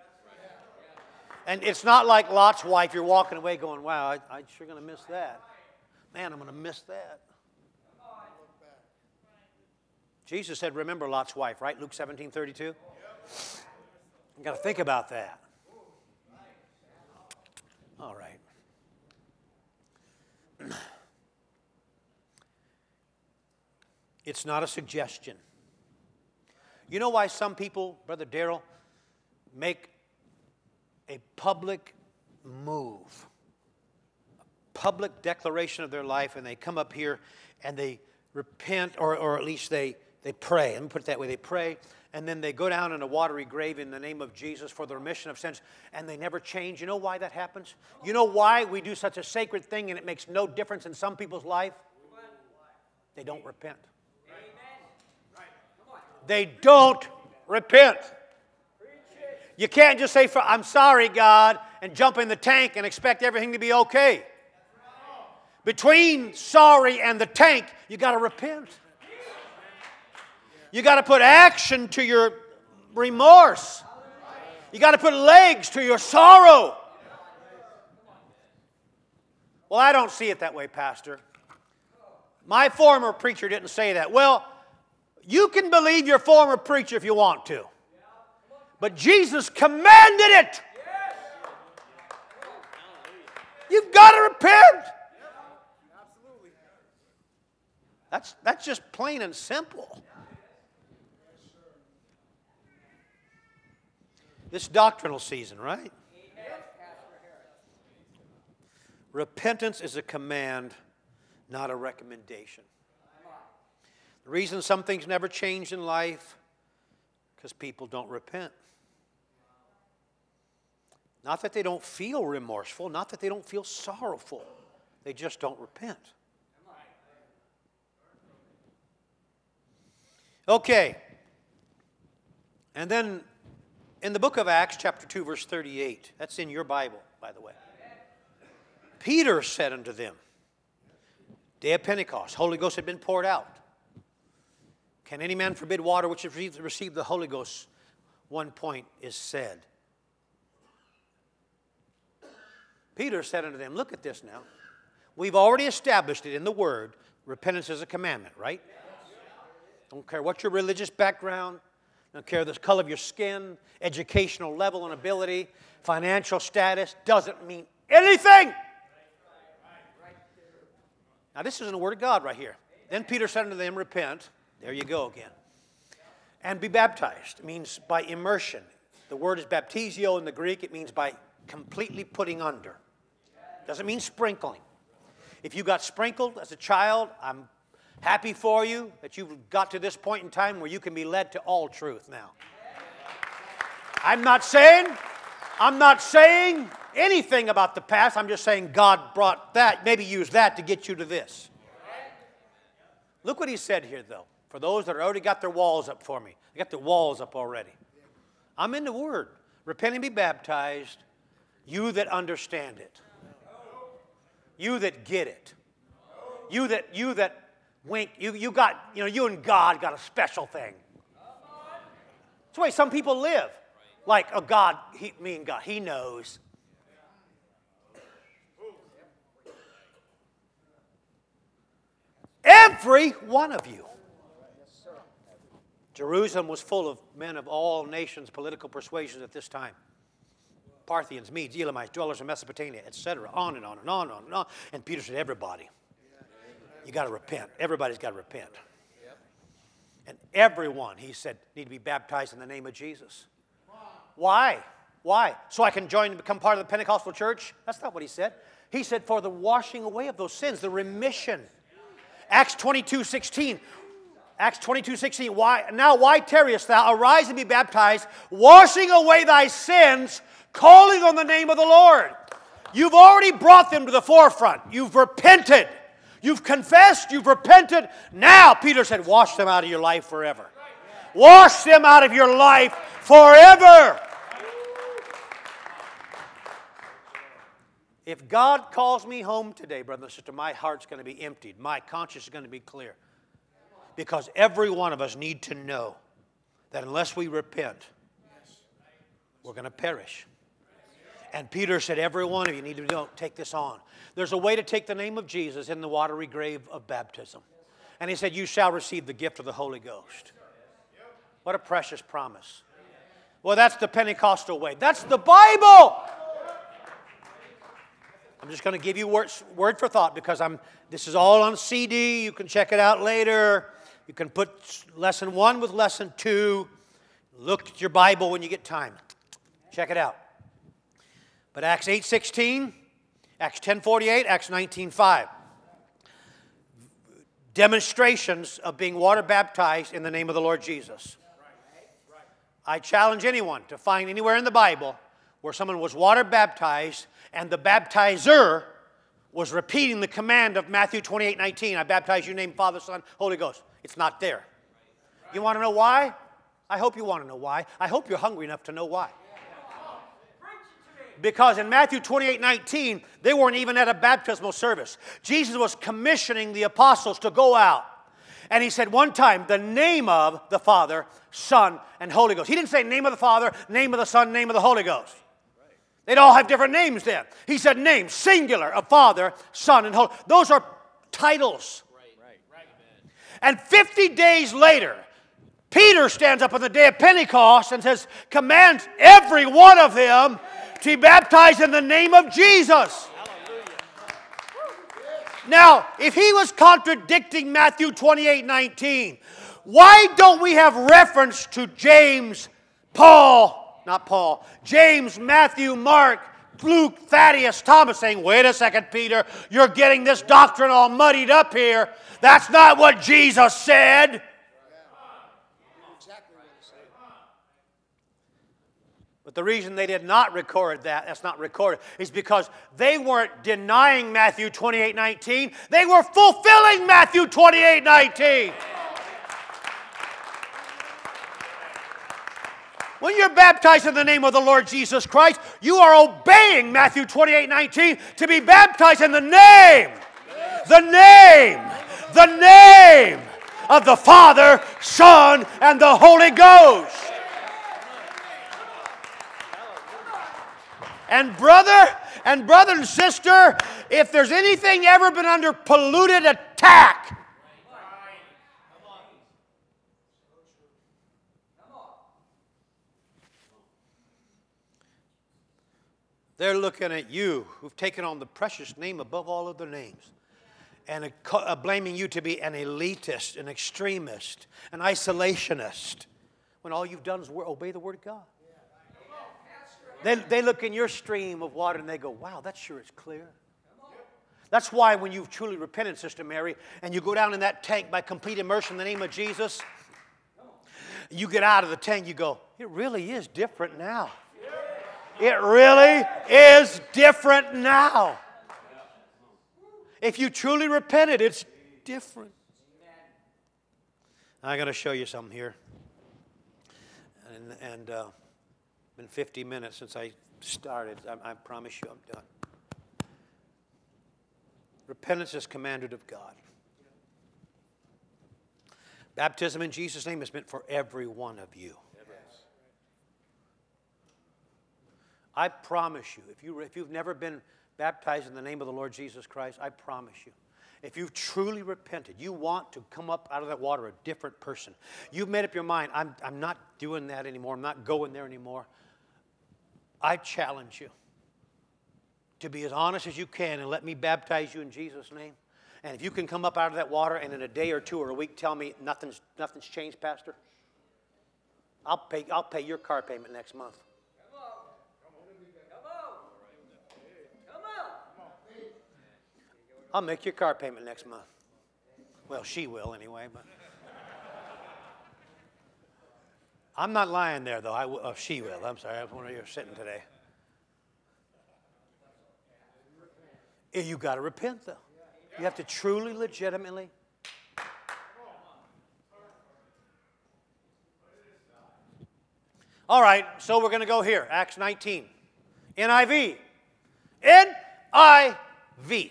And it's not like Lot's wife, you're walking away going, wow, I, I'm sure going to miss that. Man, I'm going to miss that. Jesus said, remember Lot's wife, right? Luke 17 32. You got to think about that. All right. It's not a suggestion. You know why some people, Brother Daryl, make a public move, a public declaration of their life, and they come up here and they repent, or, or at least they, they pray. Let me put it that way they pray, and then they go down in a watery grave in the name of Jesus for the remission of sins, and they never change. You know why that happens? You know why we do such a sacred thing and it makes no difference in some people's life? They don't repent. They don't repent. You can't just say, I'm sorry, God, and jump in the tank and expect everything to be okay. Between sorry and the tank, you got to repent. You got to put action to your remorse. You got to put legs to your sorrow. Well, I don't see it that way, Pastor. My former preacher didn't say that. Well, you can believe your former preacher if you want to, but Jesus commanded it. You've got to repent. That's, that's just plain and simple. This doctrinal season, right? Repentance is a command, not a recommendation. The reason some things never change in life, because people don't repent. Not that they don't feel remorseful, not that they don't feel sorrowful, they just don't repent. Okay. And then in the book of Acts, chapter 2, verse 38, that's in your Bible, by the way. Peter said unto them, Day of Pentecost, Holy Ghost had been poured out. Can any man forbid water which has received the Holy Ghost? One point is said. Peter said unto them, Look at this now. We've already established it in the Word. Repentance is a commandment, right? Don't care what your religious background, don't care the color of your skin, educational level and ability, financial status, doesn't mean anything. Now, this is in the Word of God right here. Then Peter said unto them, Repent there you go again. And be baptized means by immersion. The word is baptizio in the Greek, it means by completely putting under. Doesn't mean sprinkling. If you got sprinkled as a child, I'm happy for you that you've got to this point in time where you can be led to all truth now. I'm not saying, I'm not saying anything about the past. I'm just saying God brought that, maybe use that to get you to this. Look what he said here, though. For those that already got their walls up for me, they got their walls up already. I'm in the Word. Repent and be baptized, you that understand it, you that get it, you that you that wink. You you got you know you and God got a special thing. That's the way some people live. Like a oh God, he, me and God, He knows. Every one of you. Jerusalem was full of men of all nations, political persuasions at this time. Parthians, Medes, Elamites, dwellers in Mesopotamia, etc. On and on and on and on and on. And Peter said, Everybody, you got to repent. Everybody's got to repent. And everyone, he said, need to be baptized in the name of Jesus. Why? Why? So I can join and become part of the Pentecostal church? That's not what he said. He said, for the washing away of those sins, the remission. Acts 22 16. Acts 22, 16. Why, now, why tarriest thou? Arise and be baptized, washing away thy sins, calling on the name of the Lord. You've already brought them to the forefront. You've repented. You've confessed. You've repented. Now, Peter said, wash them out of your life forever. Wash them out of your life forever. If God calls me home today, brother and sister, my heart's going to be emptied. My conscience is going to be clear. Because every one of us need to know that unless we repent, we're going to perish. And Peter said, Every one of you need to know, take this on. There's a way to take the name of Jesus in the watery grave of baptism. And he said, You shall receive the gift of the Holy Ghost. What a precious promise. Well, that's the Pentecostal way. That's the Bible. I'm just going to give you word, word for thought because I'm, this is all on CD. You can check it out later. You can put lesson one with lesson two. Look at your Bible when you get time. Check it out. But Acts 8:16, Acts 10:48, Acts 19:5. Demonstrations of being water baptized in the name of the Lord Jesus. I challenge anyone to find anywhere in the Bible where someone was water baptized and the baptizer was repeating the command of Matthew 28 19. I baptize you in the name, Father, Son, Holy Ghost. It's not there. You want to know why? I hope you want to know why. I hope you're hungry enough to know why. Because in Matthew 28 19, they weren't even at a baptismal service. Jesus was commissioning the apostles to go out. And he said one time, the name of the Father, Son, and Holy Ghost. He didn't say name of the Father, name of the Son, name of the Holy Ghost. They'd all have different names then. He said name, singular, of Father, Son, and Holy. Those are titles. And 50 days later, Peter stands up on the day of Pentecost and says, commands every one of them to be baptized in the name of Jesus. Now, if he was contradicting Matthew 28 19, why don't we have reference to James, Paul, not Paul, James, Matthew, Mark, Luke, Thaddeus, Thomas saying, wait a second, Peter, you're getting this doctrine all muddied up here. That's not what Jesus said. But the reason they did not record that, that's not recorded, is because they weren't denying Matthew 28 19. They were fulfilling Matthew 28 19. When you're baptized in the name of the Lord Jesus Christ, you are obeying Matthew 28 19 to be baptized in the name, the name, the name of the Father, Son, and the Holy Ghost. And brother and brother and sister, if there's anything ever been under polluted attack, They're looking at you who've taken on the precious name above all other names and uh, blaming you to be an elitist, an extremist, an isolationist, when all you've done is obey the Word of God. They, they look in your stream of water and they go, wow, that sure is clear. That's why when you've truly repented, Sister Mary, and you go down in that tank by complete immersion in the name of Jesus, you get out of the tank, you go, it really is different now. It really is different now. If you truly repented, it's different. I'm going to show you something here. And, and uh, been 50 minutes since I started. I, I promise you I'm done. Repentance is commanded of God. Baptism in Jesus' name is meant for every one of you. I promise you, if, you, if you've never been baptized in the name of the Lord Jesus Christ, I promise you, if you've truly repented, you want to come up out of that water a different person. You've made up your mind, I'm, I'm not doing that anymore, I'm not going there anymore. I challenge you to be as honest as you can and let me baptize you in Jesus' name. And if you can come up out of that water and in a day or two or a week tell me nothing's, nothing's changed, Pastor, I'll pay, I'll pay your car payment next month. I'll make your car payment next month. Well, she will anyway, but. I'm not lying there, though. I w- oh, she will. I'm sorry. I was wondering you're sitting today. You got to repent, though. You have to truly, legitimately. All right, so we're going to go here. Acts 19. NIV. NIV.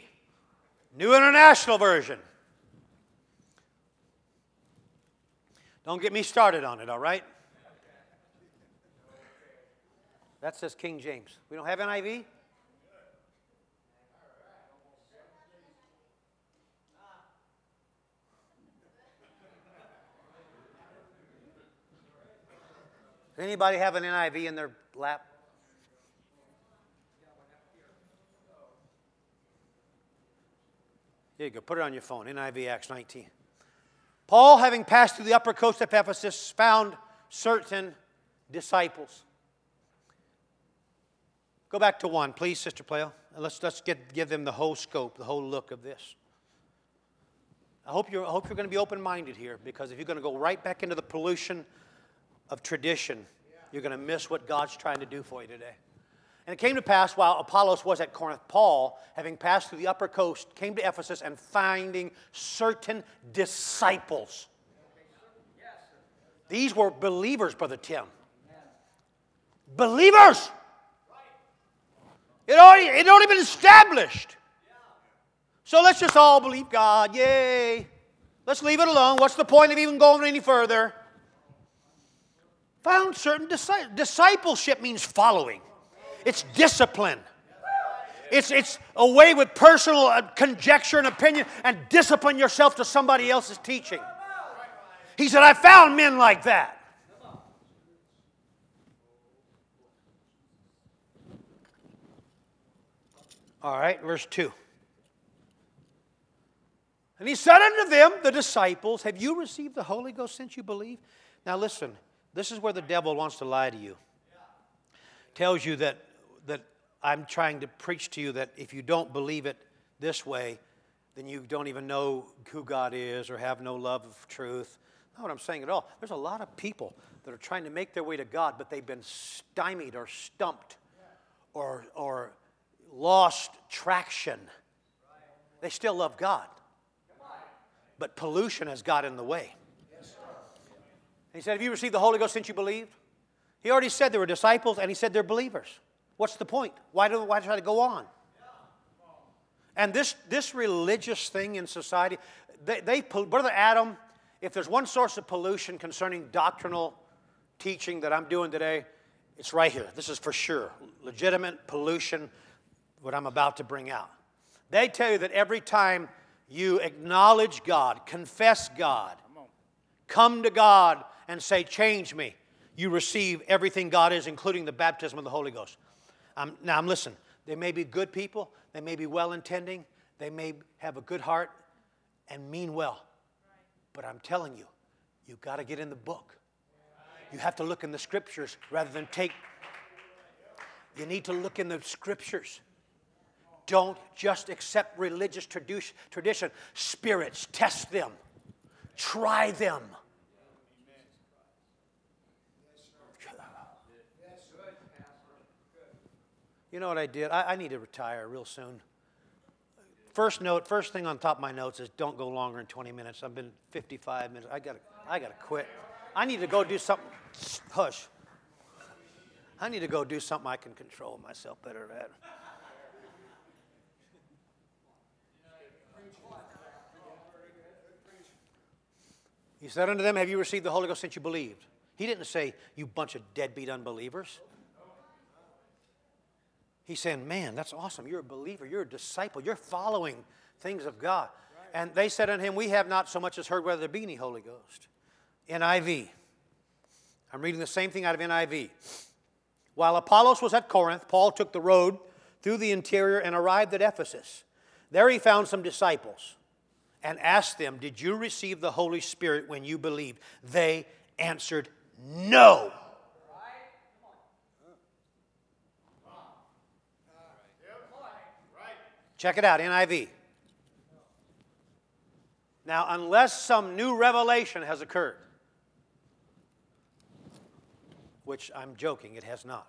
New International Version. Don't get me started on it, all right? That says King James. We don't have NIV? Does anybody have an NIV in their lap? Here you go. Put it on your phone. NIV Acts 19. Paul, having passed through the upper coast of Ephesus, found certain disciples. Go back to one, please, Sister. And let's, let's get, give them the whole scope, the whole look of this. I hope you're, I hope you're going to be open minded here because if you're going to go right back into the pollution of tradition, you're going to miss what God's trying to do for you today. And it came to pass while Apollos was at Corinth, Paul, having passed through the upper coast, came to Ephesus and finding certain disciples. These were believers, Brother Tim. Believers! It already, it already been established. So let's just all believe God. Yay. Let's leave it alone. What's the point of even going any further? Found certain discipleship means following. It's discipline. It's, it's a way with personal uh, conjecture and opinion and discipline yourself to somebody else's teaching. He said, I found men like that. All right, verse 2. And he said unto them, the disciples, Have you received the Holy Ghost since you believe? Now listen, this is where the devil wants to lie to you. Tells you that I'm trying to preach to you that if you don't believe it this way, then you don't even know who God is or have no love of truth. Not what I'm saying at all. There's a lot of people that are trying to make their way to God, but they've been stymied or stumped or, or lost traction. They still love God, but pollution has got in the way. He said, Have you received the Holy Ghost since you believed? He already said they were disciples, and he said they're believers. What's the point? Why, do, why try to go on? And this, this religious thing in society, they, they, Brother Adam, if there's one source of pollution concerning doctrinal teaching that I'm doing today, it's right here. This is for sure. Legitimate pollution, what I'm about to bring out. They tell you that every time you acknowledge God, confess God, come to God and say, Change me, you receive everything God is, including the baptism of the Holy Ghost. Um, now, I'm listen. They may be good people. They may be well intending. They may have a good heart and mean well. But I'm telling you, you've got to get in the book. You have to look in the scriptures rather than take. You need to look in the scriptures. Don't just accept religious tradition. Spirits, test them, try them. You know what I did? I, I need to retire real soon. First note, first thing on top of my notes is don't go longer than 20 minutes. I've been 55 minutes. I gotta, I gotta quit. I need to go do something. Hush. I need to go do something I can control myself better at. He said unto them, Have you received the Holy Ghost since you believed? He didn't say, You bunch of deadbeat unbelievers. He's saying, Man, that's awesome. You're a believer. You're a disciple. You're following things of God. And they said unto him, We have not so much as heard whether there be any Holy Ghost. NIV. I'm reading the same thing out of NIV. While Apollos was at Corinth, Paul took the road through the interior and arrived at Ephesus. There he found some disciples and asked them, Did you receive the Holy Spirit when you believed? They answered, No. Check it out, NIV. Now, unless some new revelation has occurred, which I'm joking, it has not.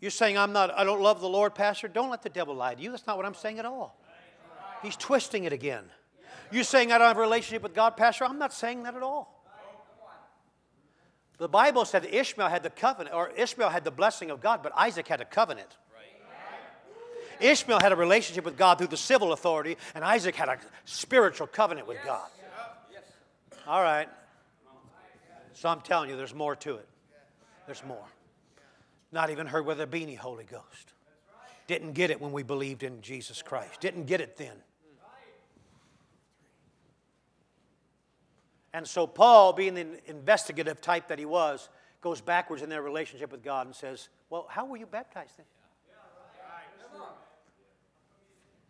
You're saying I'm not I don't love the Lord, pastor? Don't let the devil lie to you. That's not what I'm saying at all. He's twisting it again. You're saying I don't have a relationship with God, pastor? I'm not saying that at all. The Bible said that Ishmael had the covenant, or Ishmael had the blessing of God, but Isaac had a covenant. Ishmael had a relationship with God through the civil authority, and Isaac had a spiritual covenant with God. All right. So I'm telling you, there's more to it. There's more. Not even heard whether there be any Holy Ghost. Didn't get it when we believed in Jesus Christ. Didn't get it then. And so Paul, being the investigative type that he was, goes backwards in their relationship with God and says, Well, how were you baptized then?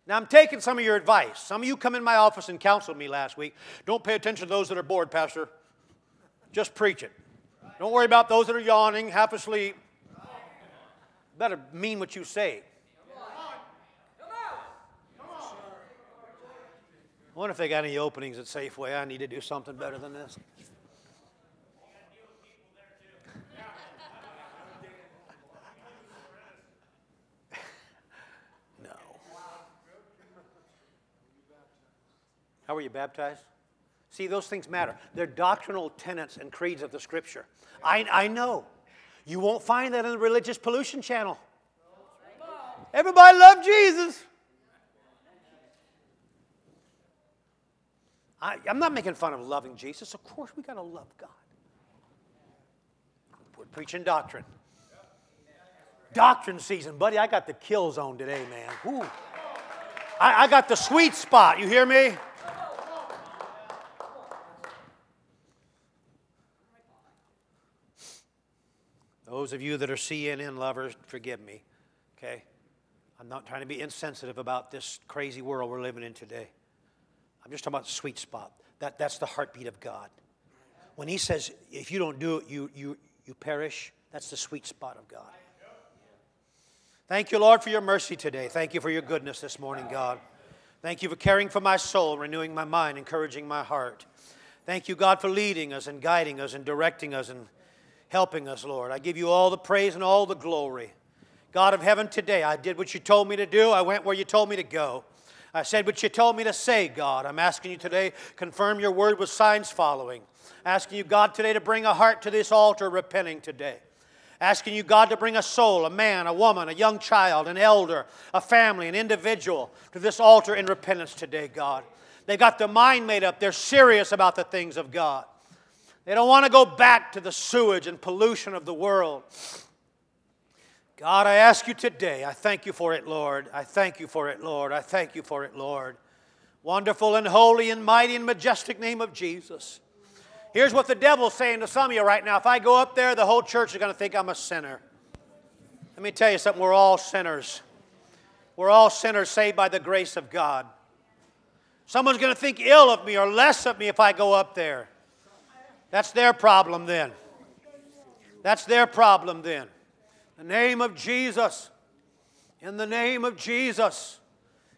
Now, I'm taking some of your advice. Some of you come in my office and counseled me last week. Don't pay attention to those that are bored, Pastor. Just preach it. Don't worry about those that are yawning, half asleep. Better mean what you say. I wonder if they got any openings at Safeway. I need to do something better than this. How were you baptized? See, those things matter. They're doctrinal tenets and creeds of the Scripture. I, I know. You won't find that in the Religious Pollution Channel. Everybody love Jesus. I, am not making fun of loving Jesus. Of course, we got to love God. We're preaching doctrine. Doctrine season, buddy. I got the kill zone today, man. Ooh. I, I got the sweet spot. You hear me? Those of you that are CNN lovers, forgive me, okay? I'm not trying to be insensitive about this crazy world we're living in today. I'm just talking about the sweet spot. That, that's the heartbeat of God. When He says, if you don't do it, you, you, you perish, that's the sweet spot of God. Thank you, Lord, for your mercy today. Thank you for your goodness this morning, God. Thank you for caring for my soul, renewing my mind, encouraging my heart. Thank you, God, for leading us and guiding us and directing us and helping us, Lord. I give you all the praise and all the glory. God of heaven, today I did what you told me to do. I went where you told me to go. I said what you told me to say, God. I'm asking you today, confirm your word with signs following. Asking you, God, today to bring a heart to this altar repenting today. Asking you, God, to bring a soul, a man, a woman, a young child, an elder, a family, an individual to this altar in repentance today, God. They got their mind made up. They're serious about the things of God. They don't want to go back to the sewage and pollution of the world. God, I ask you today, I thank you for it, Lord. I thank you for it, Lord. I thank you for it, Lord. Wonderful and holy and mighty and majestic name of Jesus. Here's what the devil's saying to some of you right now. If I go up there, the whole church is going to think I'm a sinner. Let me tell you something. We're all sinners. We're all sinners saved by the grace of God. Someone's going to think ill of me or less of me if I go up there. That's their problem then. That's their problem then the name of Jesus. In the name of Jesus.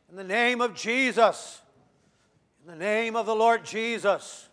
In the name of Jesus. In the name of the Lord Jesus.